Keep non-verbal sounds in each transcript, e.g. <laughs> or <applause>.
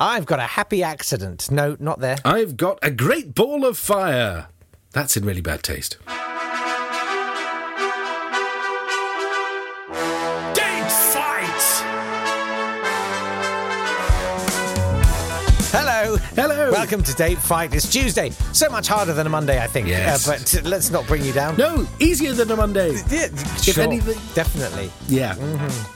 I've got a happy accident. No, not there. I've got a great ball of fire. That's in really bad taste. Welcome to Date Fight. It's Tuesday. So much harder than a Monday, I think. Yes. Uh, but let's not bring you down. No, easier than a Monday. Yeah, sure. anything- Definitely. Yeah.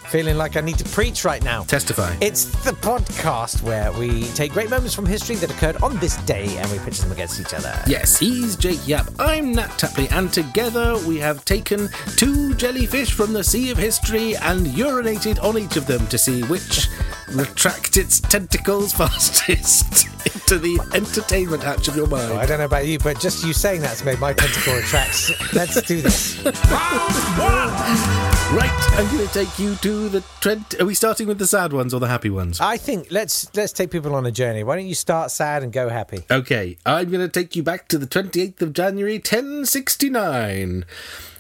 Feeling like I need to preach right now. Testify. It's the podcast where we take great moments from history that occurred on this day and we pitch them against each other. Yes, he's Jake Yapp. I'm Nat Tapley, and together we have taken two jellyfish from the sea of history and urinated on each of them to see which retract its tentacles <laughs> fastest into the entertainment hatch of your mind. I don't know about you, but just you saying that's made my tentacle retract. Let's do this. <laughs> Right, I'm going to take you to the trend. Are we starting with the sad ones or the happy ones? I think let's let's take people on a journey. Why don't you start sad and go happy? Okay, I'm going to take you back to the 28th of January 1069,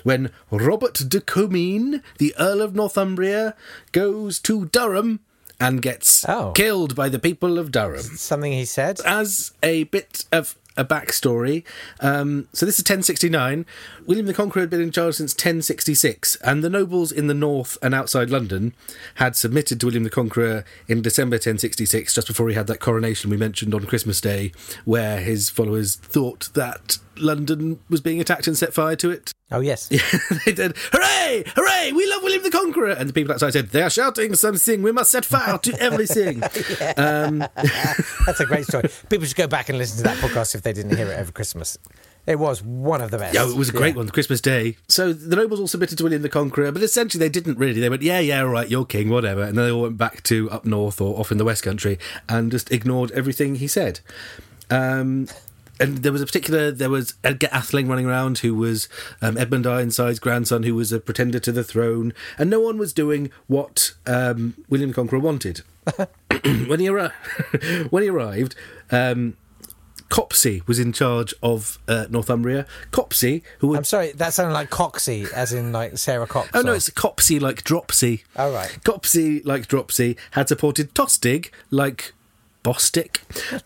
when Robert de Comines, the Earl of Northumbria, goes to Durham and gets Oh. killed by the people of Durham. Something he said. As a bit of a backstory, um, so this is 1069. William the Conqueror had been in charge since 1066, and the nobles in the north and outside London had submitted to William the Conqueror in December 1066, just before he had that coronation we mentioned on Christmas Day, where his followers thought that London was being attacked and set fire to it. Oh yes. <laughs> they did. "Hooray! Hooray! We love William the Conqueror!" And the people outside said, "They are shouting something. We must set fire to everything." <laughs> <laughs> That's a great story. People should go back and listen to that podcast if they didn't hear it over Christmas. It was one of the best. Yeah, it was a great one, Christmas Day. So the nobles all submitted to William the Conqueror, but essentially they didn't really. They went, yeah, yeah, all right, you're king, whatever. And then they all went back to up north or off in the West Country and just ignored everything he said. Um, and there was a particular, there was Edgar Atheling running around who was um, Edmund Ironside's grandson, who was a pretender to the throne, and no one was doing what um, William the Conqueror wanted. <coughs> when he arrived, <laughs> when he arrived, um, Copsey was in charge of uh, Northumbria. Copsey, who I'm sorry, that sounded like Coxie, as in like Sarah Cox. Oh no, it's Copsey like Dropsy. Oh, right. Copsey like Dropsy had supported Tostig like Bostic,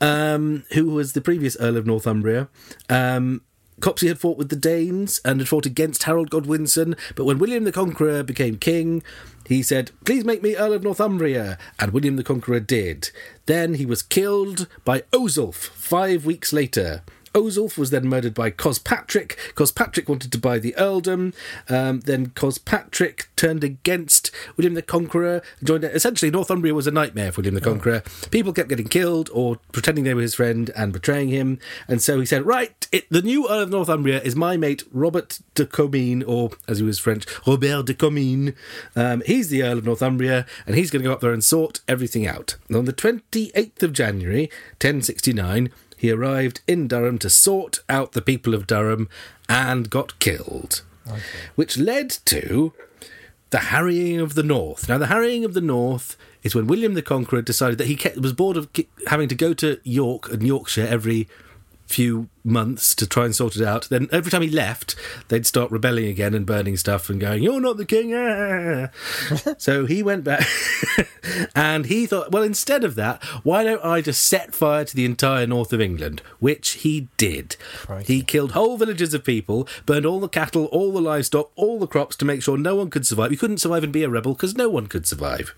um, who was the previous Earl of Northumbria. Um, Copsey had fought with the Danes and had fought against Harold Godwinson, but when William the Conqueror became king, he said, Please make me Earl of Northumbria, and William the Conqueror did. Then he was killed by Ozulf five weeks later. Ozulf was then murdered by Cospatrick. Cospatrick wanted to buy the earldom. Um, then Cospatrick turned against William the Conqueror. Joined essentially Northumbria was a nightmare for William the Conqueror. People kept getting killed or pretending they were his friend and betraying him. And so he said, "Right, it, the new Earl of Northumbria is my mate Robert de Comines, or as he was French, Robert de Comines. Um, he's the Earl of Northumbria, and he's going to go up there and sort everything out." And on the twenty eighth of January, ten sixty nine he arrived in Durham to sort out the people of Durham and got killed. Which led to the harrying of the North. Now, the harrying of the North is when William the Conqueror decided that he kept, was bored of having to go to York and Yorkshire every few months to try and sort it out. Then every time he left, they'd start rebelling again and burning stuff and going, "You're not the king." ah." <laughs> so he went back, <laughs> and he thought, well, instead of that, why don't I just set fire to the entire north of England? Which he did. He killed whole villages of people, burned all the cattle, all the livestock, all the crops to make sure no one could survive. You couldn't survive and be a rebel because no one could survive.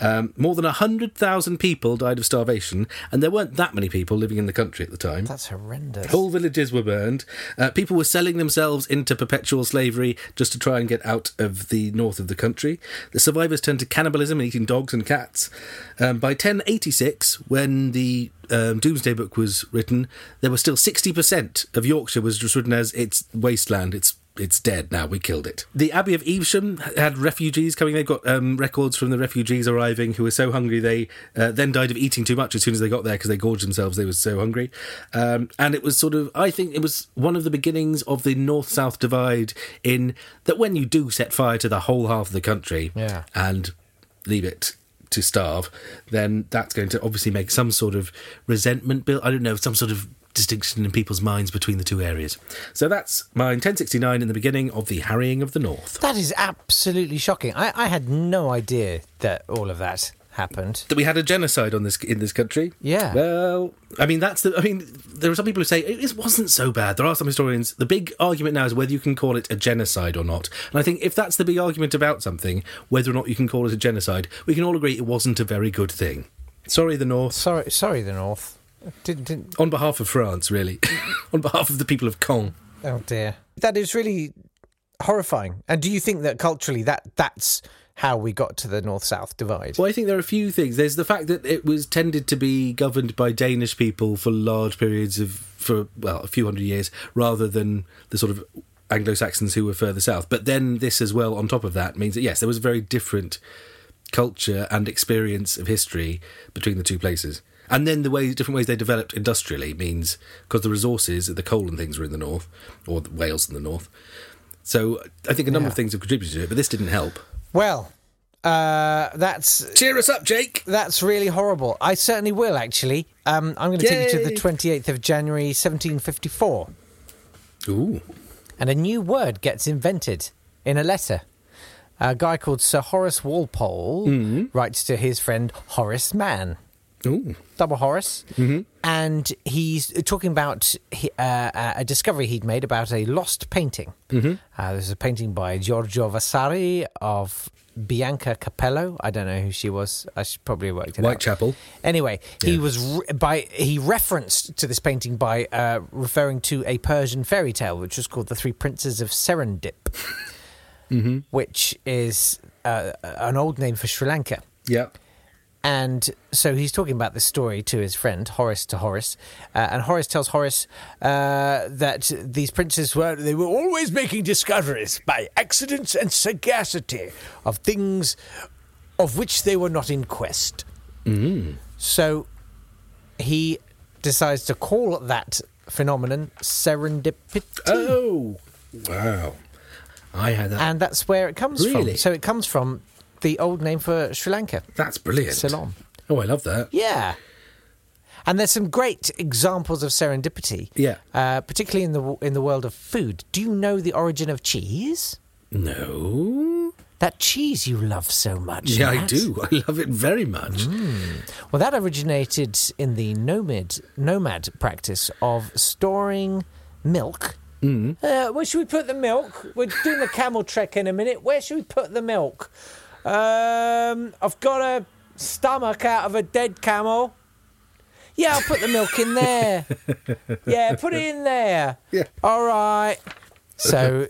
Um, more than hundred thousand people died of starvation, and there weren't that many people living in the country at the time. That's horrendous. Whole villages were burned. Uh, people were selling themselves into perpetual slavery just to try and get out of the north of the country. The survivors turned to cannibalism and eating dogs and cats. Um, by 1086, when the um, Domesday Book was written, there were still 60% of Yorkshire was just written as its wasteland, its it's dead now. We killed it. The Abbey of Evesham had refugees coming. They got um, records from the refugees arriving who were so hungry they uh, then died of eating too much as soon as they got there because they gorged themselves. They were so hungry, um, and it was sort of. I think it was one of the beginnings of the north-south divide. In that, when you do set fire to the whole half of the country, Yeah. and leave it to starve, then that's going to obviously make some sort of resentment build. I don't know, some sort of distinction in people's minds between the two areas. So that's mine, 1069 in the beginning of the harrying of the North. That is absolutely shocking. I, I had no idea that all of that happened. that we had a genocide on this in this country. Yeah. Well, I mean that's the. I mean there are some people who say it it wasn't so bad. There are some historians. The big argument now is whether you can call it a genocide or not. And I think if that's the big argument about something, whether or not you can call it a genocide, we can all agree it wasn't a very good thing. Sorry, the North. Sorry, sorry, the North. Didn't, didn't, On behalf of France, really. <laughs> on behalf of the people of Caen. oh dear. That is really horrifying. And do you think that culturally that that's how we got to the north-south divide? Well, I think there are a few things. There's the fact that it was tended to be governed by Danish people for large periods of, for well, a few hundred years, rather than the sort of Anglo Saxons who were further south. But then this as well, on top of that, means that yes, there was a very different culture and experience of history between the two places. And then the way different ways they developed industrially means because the resources, the coal and things were in the north, or the Wales in the north. So I think a number Yeah. of things have contributed to it, but this didn't help. Well, uh, that's Cheer us up, Jake. That's really horrible. I certainly will, actually. Um, I'm going to take you to the 28th of January, 1754. Ooh. And a new word gets invented in a letter. A guy called Sir Horace Walpole writes to his friend Horace Mann. Ooh. Double Horace. And he's talking about uh, uh, a discovery he'd made about a lost painting. Uh, there's a painting by Giorgio Vasari of Bianca Capello. I don't know who she was. I should probably have worked it out. Whitechapel. Anyway, he Yeah. was re- by he referenced to this painting by uh, referring to a Persian fairy tale, which was called "The Three Princes of Serendip," <laughs> which is uh, an old name for Sri Lanka. Yeah. And so he's talking about this story to his friend Horace to Horace, uh, and Horace tells Horace uh, that these princes were they were always making discoveries by accidents and sagacity of things of which they were not in quest. So he decides to call that phenomenon serendipity. Oh, wow. I had that. And that's where it comes Really? from. So it comes from the old name for Sri Lanka, That's brilliant. Ceylon. Oh, I love that. Yeah. And there's some great examples of serendipity. Yeah. Uh, particularly in the in the world of food. Do you know the origin of cheese? No. That cheese you love so much. Yeah, I do. <laughs> I love it very much. Well, that originated in the nomad nomad practice of storing milk. Mm. Uh, where should we put the milk? We're doing the camel trek in a minute. Where should we put the milk? Um, I've got a stomach out of a dead camel. Yeah, I'll put the milk in there. <laughs> Yeah, put it in there. Yeah. All right. So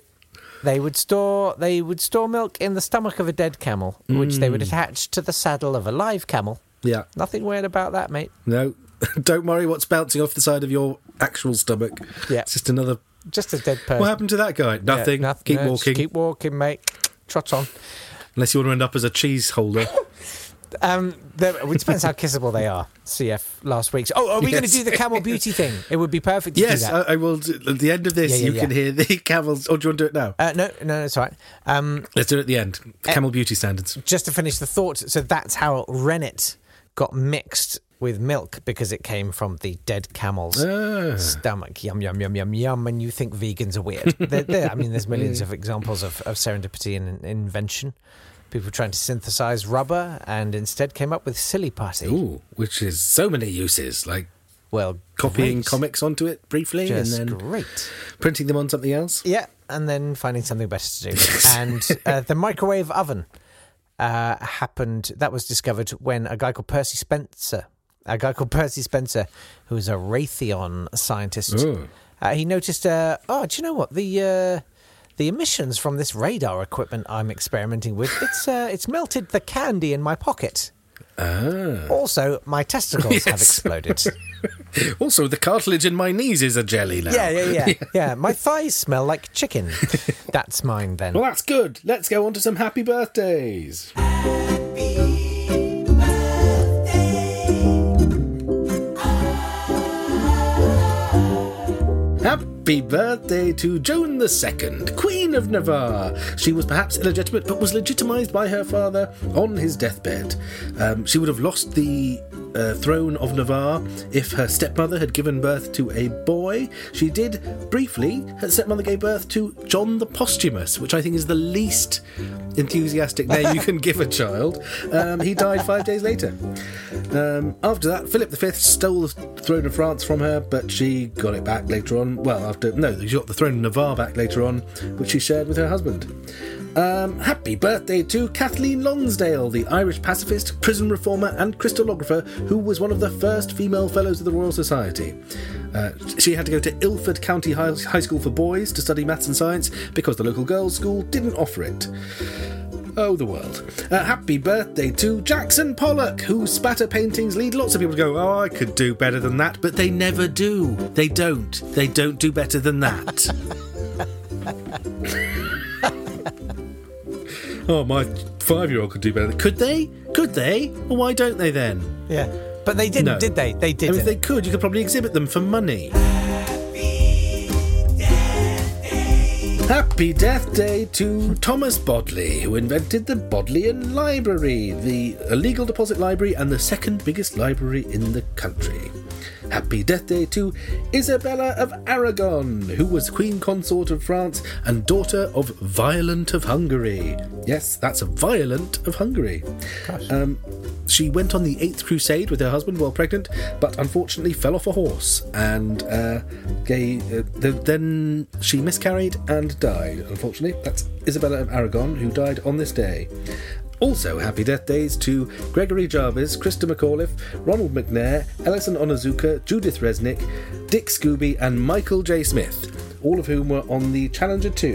they would store they would store milk in the stomach of a dead camel, which they would attach to the saddle of a live camel. Yeah. Nothing weird about that, mate. No. <laughs> Don't worry what's bouncing off the side of your actual stomach. Yeah. It's just another. Just a dead person. What happened to that guy? Yeah, Nothing. nothing. Keep No, walking. Keep walking, mate. Trot on. Unless you want to end up as a cheese holder. <laughs> Um, it depends how kissable they are. CF last week's. Oh, are we going to do the camel beauty <laughs> thing? It would be perfect to yes, do that. I, I will. do- At the end of this, Yeah, yeah, you can hear the <laughs> camels. Or do you want to do it now? Uh, no, no, it's all right. Um, Let's do it at the end. Uh, Camel beauty standards. just to finish the thought, so that's how rennet got mixed with milk because it came from the dead camel's Ah. stomach. Yum, yum, yum, yum, yum. And you think vegans are weird. They're, they're- I mean, there's millions of <laughs> examples of, of serendipity and invention. People trying to synthesize rubber and instead came up with silly putty. Ooh, which is so many uses, like Well, copying great. comics onto it briefly Just and then great. printing them on something else. Yeah, and then finding something better to do. <laughs> and uh, the microwave oven uh, happened. That was discovered when a guy called Percy Spencer, a guy called Percy Spencer, who is a Raytheon scientist, uh, he noticed. Uh, oh, do you know what the uh, the emissions from this radar equipment I'm experimenting with? It's uh, it's melted the candy in my pocket. Ah. Also, my testicles have exploded. <laughs> Also, the cartilage in my knees is a jelly now. yeah, yeah, yeah, <laughs> yeah. My thighs smell like chicken. That's mine then. Well, that's good. Let's go on to some happy birthdays. Happy birthday to Joan II, Queen of Navarre. She was perhaps illegitimate, but was legitimised by her father on his deathbed. Um, she would have lost the uh, throne of Navarre if her stepmother had given birth to a boy. She did briefly. Her stepmother gave birth to John the Posthumous, which I think is the least enthusiastic name you can give a child. Um, he died five days later. Um, after that, Philip V stole the throne of France from her, but she got it back later on. Well, after no, she got the throne of Navarre back later on, which she shared with her husband. Um, happy birthday to Kathleen Lonsdale, the Irish pacifist, prison reformer, and crystallographer who was one of the first female fellows of the Royal Society. Uh, she had to go to Ilford County High School for Boys to study maths and science because the local girls' school didn't offer it. Oh, the world. Uh, happy birthday to Jackson Pollock, whose spatter paintings lead lots of people to go, Oh, I could do better than that, but they never do. They don't. They don't do better than that. <laughs> oh, my five year old could do better. Could they? Could they? Well, why don't they then? Yeah. But they didn't, No. did they? They didn't. I mean, if they could, you could probably exhibit them for money. Happy Death Day to Thomas Bodley, who invented the Bodleian Library, the illegal deposit library and the second biggest library in the country. Happy Death Day to Isabella of Aragon, who was Queen Consort of France and daughter of Violent of Hungary. Yes, that's a Violent of Hungary. Um, she went on the Eighth Crusade with her husband while pregnant, but unfortunately fell off a horse and uh, gave, uh, th- then she miscarried and died. Unfortunately, that's Isabella of Aragon, who died on this day. Also, happy death days to Gregory Jarvis, Christa McAuliffe, Ronald McNair, Ellison Onizuka, Judith Resnik, Dick Scobee, and Michael J. Smith, all of whom were on the Challenger 2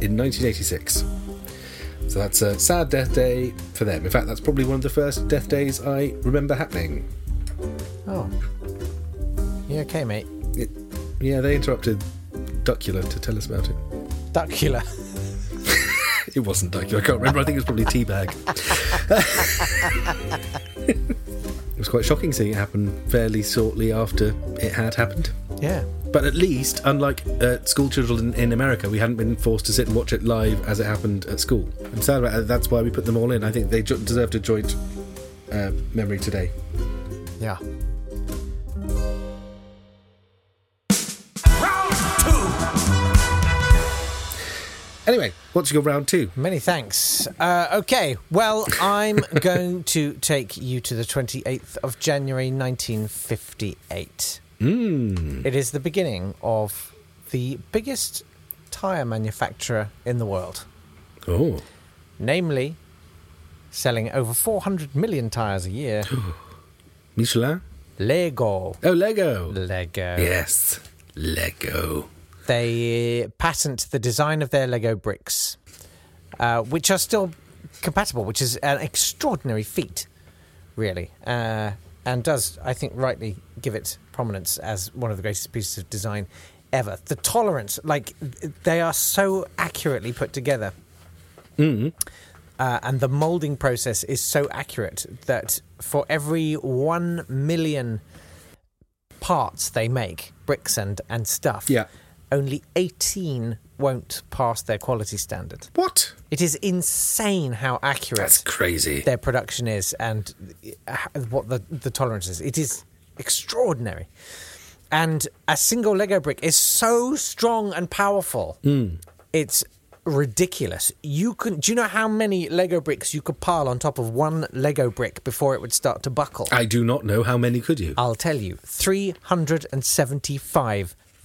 in 1986. So that's a sad death day for them. In fact, that's probably one of the first death days I remember happening. oh. You okay, mate? It, yeah, they interrupted Duckula to tell us about it. Duckula. It wasn't Duckula, I can't remember. I think it was probably Teabag. <laughs> it was quite shocking seeing it happen fairly shortly after it had happened. Yeah. But at least, unlike uh, school children in America, we hadn't been forced to sit and watch it live as it happened at school. I'm sad about that. That's why we put them all in. I think they deserved a joint uh, memory today. Yeah. Anyway, what's your round two? Many thanks. Uh, okay, well, I'm <laughs> going to take you to the 28th of January 1958. Mm. It is the beginning of the biggest tyre manufacturer in the world, Oh, namely selling over 400 million tyres a year. <gasps> Michelin? Lego. Oh, Lego. Lego. Yes, Lego. They patent the design of their Lego bricks, uh, which are still compatible, which is an extraordinary feat, really, uh, and does, I think, rightly give it prominence as one of the greatest pieces of design ever. The tolerance, like, they are so accurately put together. Uh, and the molding process is so accurate that for every one million parts they make, bricks and, and stuff, Yeah. Only 18 won't pass their quality standard. What? It is insane how accurate That's crazy. their production is and uh, what the, the tolerance is. It is extraordinary. And a single Lego brick is so strong and powerful. It's ridiculous. You can do you know how many Lego bricks you could pile on top of one Lego brick before it would start to buckle? I do not know how many could you. I'll tell you.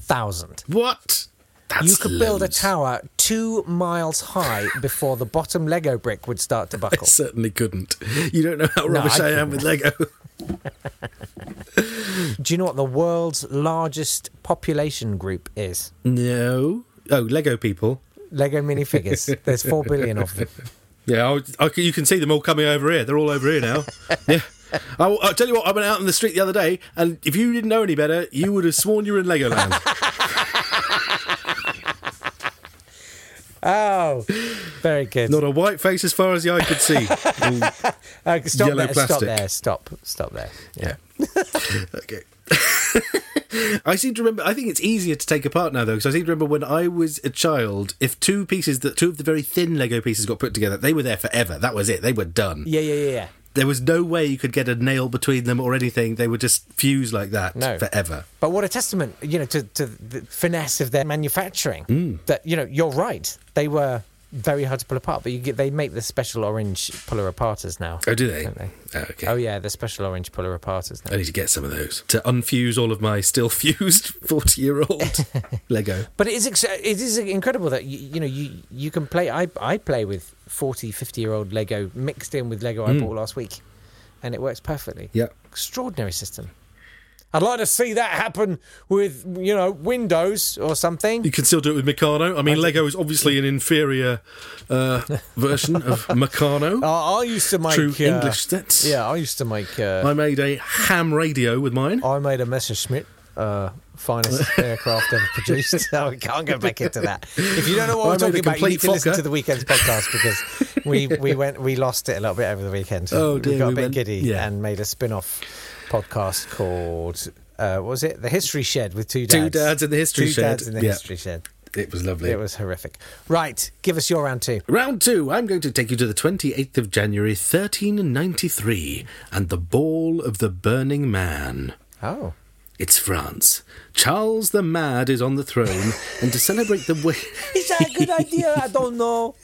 375,000. What? That's You could build a tower two miles high <laughs> before the bottom Lego brick would start to I buckle. certainly couldn't. You don't know how rubbish I I, am with Lego. <laughs> Do you know what the world's largest population group is? no. Oh, Lego people. Lego minifigures. There's four billion of them. <laughs> Yeah, I, I, you can see them all coming over here. They're all over here now. yeah. <laughs> I'll, I'll tell you what, I went out in the street the other day, and if you didn't know any better, you would have sworn you were in Legoland. <laughs> Oh, very good. Not a white face as far as the eye could see. <laughs> Uh, stop yellow there. Stop there. Stop. Stop there. Yeah. okay. I seem to remember. I think it's easier to take apart now, though, because I seem to remember when I was a child. If two pieces, that two of the very thin Lego pieces got put together, they were there forever. That was it. They were done. Yeah. Yeah. Yeah. yeah. There was no way you could get a nail between them or anything. They would just fuse like that No. forever. But what a testament, you know, to, to the finesse of their manufacturing. Hmm. That you know, you're right. They were very hard to pull apart, but you get they make the special orange puller aparters now. Oh, do they? Don't they? Oh, okay. Oh yeah, the special orange puller aparters I need to get some of those to unfuse all of my still fused <laughs> 40 year old <laughs> Lego. But it is ex- it is incredible that you, you know you you can play. I I play with 40, 50 year old Lego mixed in with Lego I mm. bought last week, and it works perfectly. Yeah. extraordinary system. I'd like to see that happen with you know Windows or something. You can still do it with Meccano. I mean, Lego is obviously an inferior uh, version of <laughs> Meccano. Uh, I used to make True uh, English sets. Yeah, I used to make. Uh, I made a ham radio with mine. I made a Messerschmitt, uh, finest <laughs> aircraft ever produced. <laughs> So I can't go back into that. If you don't know what I we're talking about, you need to listen to the weekend's podcast because we we went we lost it a little bit over the weekend. Oh, dear, we got we a bit went- giddy yeah. and made a spin-off podcast called. Uh, what was it the History Shed with two dads? Two dads in the History two Shed. dads in the Yeah. History Shed. It was lovely. It was horrific. Right, give us your round two. Round two, I'm going to take you to the 28th of January 1393 and the Ball of the Burning Man. Oh, It's France. Charles the Mad is on the throne, <laughs> and to celebrate the way. is that a good idea? I don't know.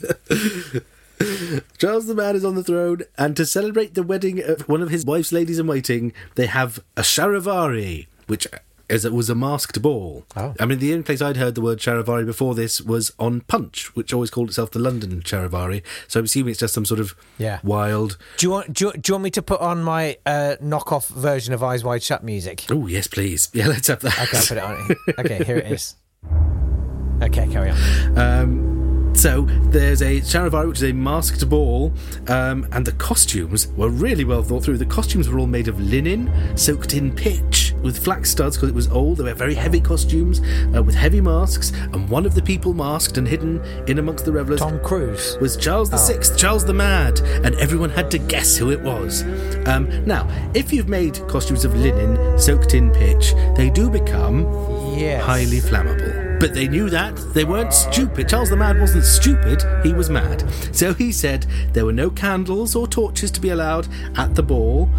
<laughs> <laughs> Charles the Man is on the throne, and to celebrate the wedding of one of his wife's ladies in waiting, they have a charivari, which is, was a masked ball. Oh. I mean, the only place I'd heard the word charivari before this was on Punch, which always called itself the London charivari. So I'm assuming it's just some sort of Yeah. wild. Do you want do you, do you want me to put on my uh, knockoff version of Eyes Wide Shut music? Oh yes, please. Yeah, let's have that. Okay, I'll put it on. Okay, here it is. <laughs> Okay, carry on. Um, so there's a charivari, which is a masked ball, um, and the costumes were really well thought through. The costumes were all made of linen, soaked in pitch, with flax studs because it was old. They were very heavy costumes uh, with heavy masks, and one of the people masked and hidden in amongst the revellers Tom Cruise. was Charles the Sixth, Charles the Mad, and everyone had to guess who it was. Um, now, if you've made costumes of linen soaked in pitch, they do become Yes. highly flammable. But they knew that. They weren't stupid. Charles the Mad wasn't stupid, he was mad. So he said there were no candles or torches to be allowed at the ball,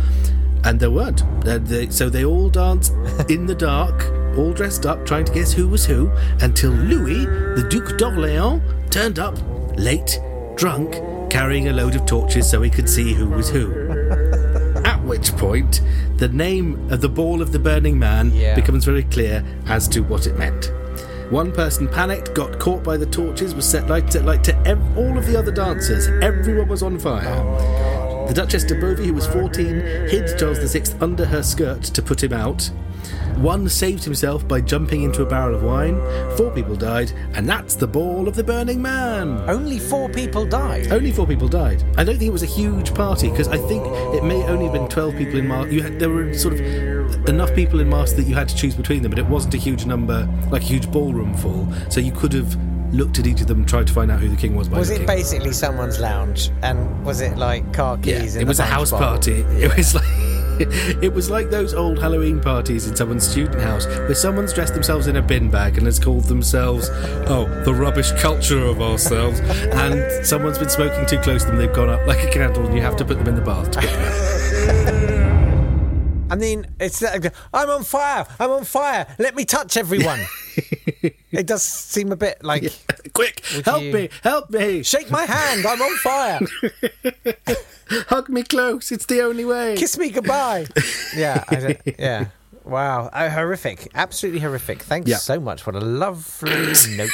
and there weren't. Uh, they, so they all danced in the dark, all dressed up, trying to guess who was who, until Louis, the Duc d'Orléans, turned up late, drunk, carrying a load of torches so he could see who was who. <laughs> At which point, the name of the Ball of the Burning Man Yeah. becomes very clear as to what it meant. One person panicked, got caught by the torches, was set light, set light to ev- all of the other dancers. Everyone was on fire. Oh the Duchess de Bovey, who was 14, hid Charles VI under her skirt to put him out. One saved himself by jumping into a barrel of wine. Four people died, and that's the Ball of the Burning Man. Only four people died. Only four people died. I don't think it was a huge party because I think it may only have been twelve people in had, there were sort of enough people in mass that you had to choose between them, but it wasn't a huge number, like a huge ballroom full. So you could have looked at each of them and tried to find out who the king was. By Was it basically someone's lounge? And was it like car Yeah, keys? in it was a house bowl? party. <laughs> It was like. <laughs> It was like those old Halloween parties in someone's student house where someone's dressed themselves in a bin bag and has called themselves, oh, the rubbish culture of ourselves. <laughs> And someone's been smoking too close to them, they've gone up like a candle, and you have to put them in the bath I mean, it's like, I'm on fire. I'm on fire. Let me touch everyone. <laughs> it does seem a bit like Quick, help you- me, help me, shake my hand. I'm on fire. <laughs> hug me close, it's the only way. Kiss me goodbye. <laughs> yeah, yeah. Wow, uh, horrific, absolutely horrific. Thanks Yeah. so much. What a lovely <clears throat> note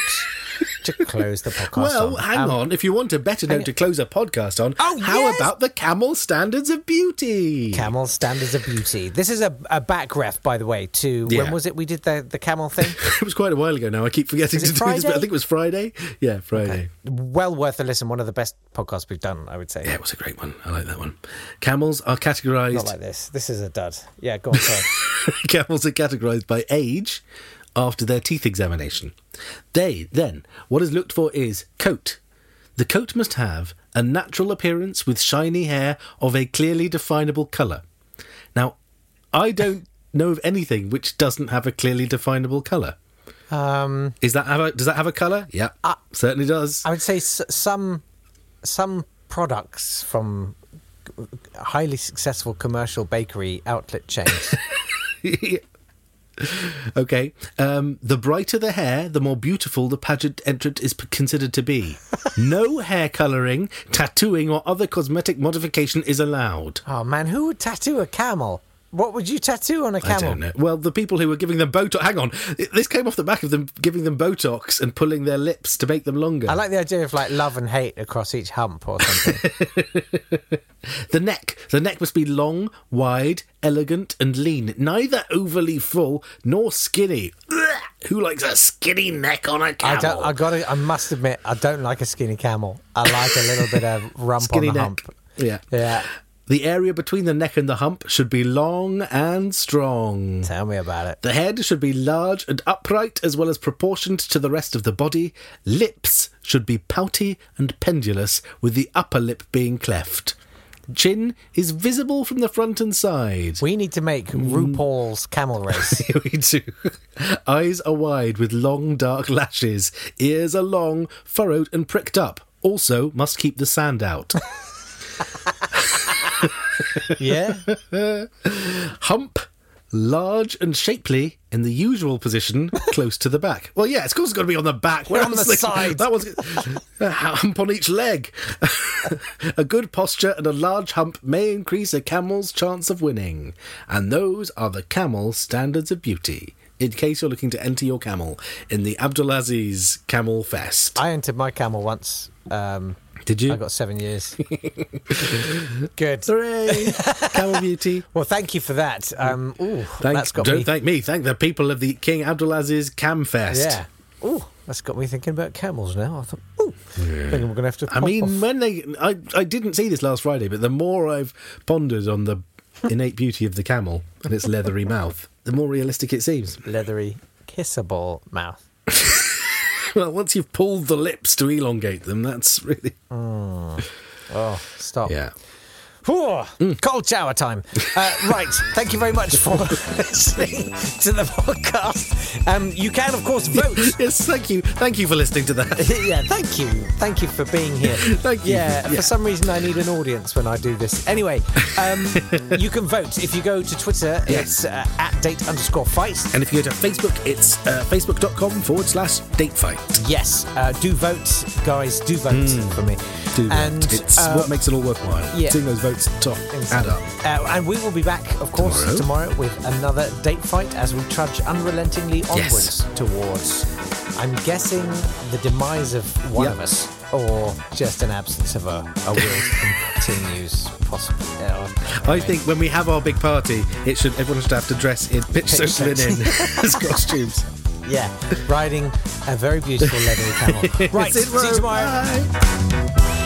<laughs> to close the podcast Well, on. hang Um, on. If you want a better note to close a podcast on, Oh, how yes! about the Camel Standards of Beauty? Camel standards of beauty. This is a, a back ref, by the way. To Yeah. when was it we did the the camel thing? <laughs> it was quite a while ago now. I keep forgetting to it do this, but I think it was Friday. Yeah, Friday. well worth a listen. One of the best podcasts we've done, I would say. Yeah, it was a great one. I like that one. Camels are categorized. Not like this. This is a dud. Yeah, go on. Sorry. <laughs> camels are categorized by age after their teeth examination. They then, what is looked for is coat. The coat must have a natural appearance with shiny hair of a clearly definable colour. Now, I don't know of anything which doesn't have a clearly definable colour. um, Is that have a, does that have a colour? Yeah, certainly does. I would say s- some some products from highly successful commercial bakery outlet chains. <laughs> Okay. Um, the brighter the hair, the more beautiful the pageant entrant is considered to be. no hair colouring, tattooing, or other cosmetic modification is allowed. oh man, who would tattoo a camel? What would you tattoo on a camel? don't know. Well, the people who were giving them Botox. Hang on. This came off the back of them giving them Botox and pulling their lips to make them longer. I like the idea of like love and hate across each hump or something. <laughs> the neck. The neck must be long, wide, elegant, and lean. Neither overly full nor skinny. Who likes a skinny neck on a camel? don't. I got to. I must admit, I don't like a skinny camel. I like a little bit of rump skinny on the neck. hump. Yeah. Yeah, The area between the neck and the hump should be long and strong. tell me about it. The head should be large and upright as well as proportioned to the rest of the body. Lips should be pouty and pendulous, with the upper lip being cleft. Chin is visible from the front and side. We need to make Mm. RuPaul's camel <laughs> race. <laughs> we do. Eyes are wide with long dark lashes. Ears are long, furrowed, and pricked up. Also, must keep the sand out. <laughs> <laughs> yeah, Hump, large and shapely in the usual position, close to the back. Well, yeah, of course it's got to be on the back. Where On the they- side. That was a hump on each leg. <laughs> a good posture and a large hump may increase a camel's chance of winning, and those are the camel standards of beauty. In case you're looking to enter your camel in the Abdulaziz Camel Fest, I entered my camel once. Um, did you? I got seven years. <laughs> Good. Hooray! Camel beauty. Well, thank you for that. Um, ooh, Thank, that's got don't me. thank me. Thank the people of the King Abdulaziz Cam Fest. yeah. Ooh, that's got me thinking about camels now. I thought, ooh, thinking we're going to have to. I mean, off. when they, I, I didn't see this last Friday, but the more I've pondered on the innate beauty of the camel and its leathery mouth, the more realistic it seems. leathery, kissable mouth. <laughs> <laughs> Well, once you've pulled the lips to elongate them, that's really hmm. Oh, stop. yeah. Whew, Cold shower time. Uh, <laughs> right. Thank you very much for <laughs> listening to the podcast. Um, you can, of course, vote. <laughs> Yes, thank you, thank you for listening to that. yeah, thank you. Thank you for being here. Thank you. Yeah, Yeah. for some reason I need an audience when I do this. Anyway, um, you can vote. If you go to Twitter, it's uh, at date underscore fight. And if you go to Facebook, it's uh, facebook.com forward slash date fight. Yes, uh, do vote, guys. Do vote for me. Do and it's uh, what makes it all worthwhile. yeah. Seeing those votes top add up. Uh, and we will be back, of course, Tomorrow. tomorrow, with another date fight as we trudge unrelentingly onwards Yes. towards, I'm guessing, the demise of one Yep. of us, or just an absence of a, a will to continues, possibly. Uh, <laughs> I think when we have our big party, it should everyone should have to dress in pitch Pitch soaked soaked. linen <laughs> as costumes. yeah, riding a very beautiful leathery camel. <laughs> Right, see you tomorrow. bye.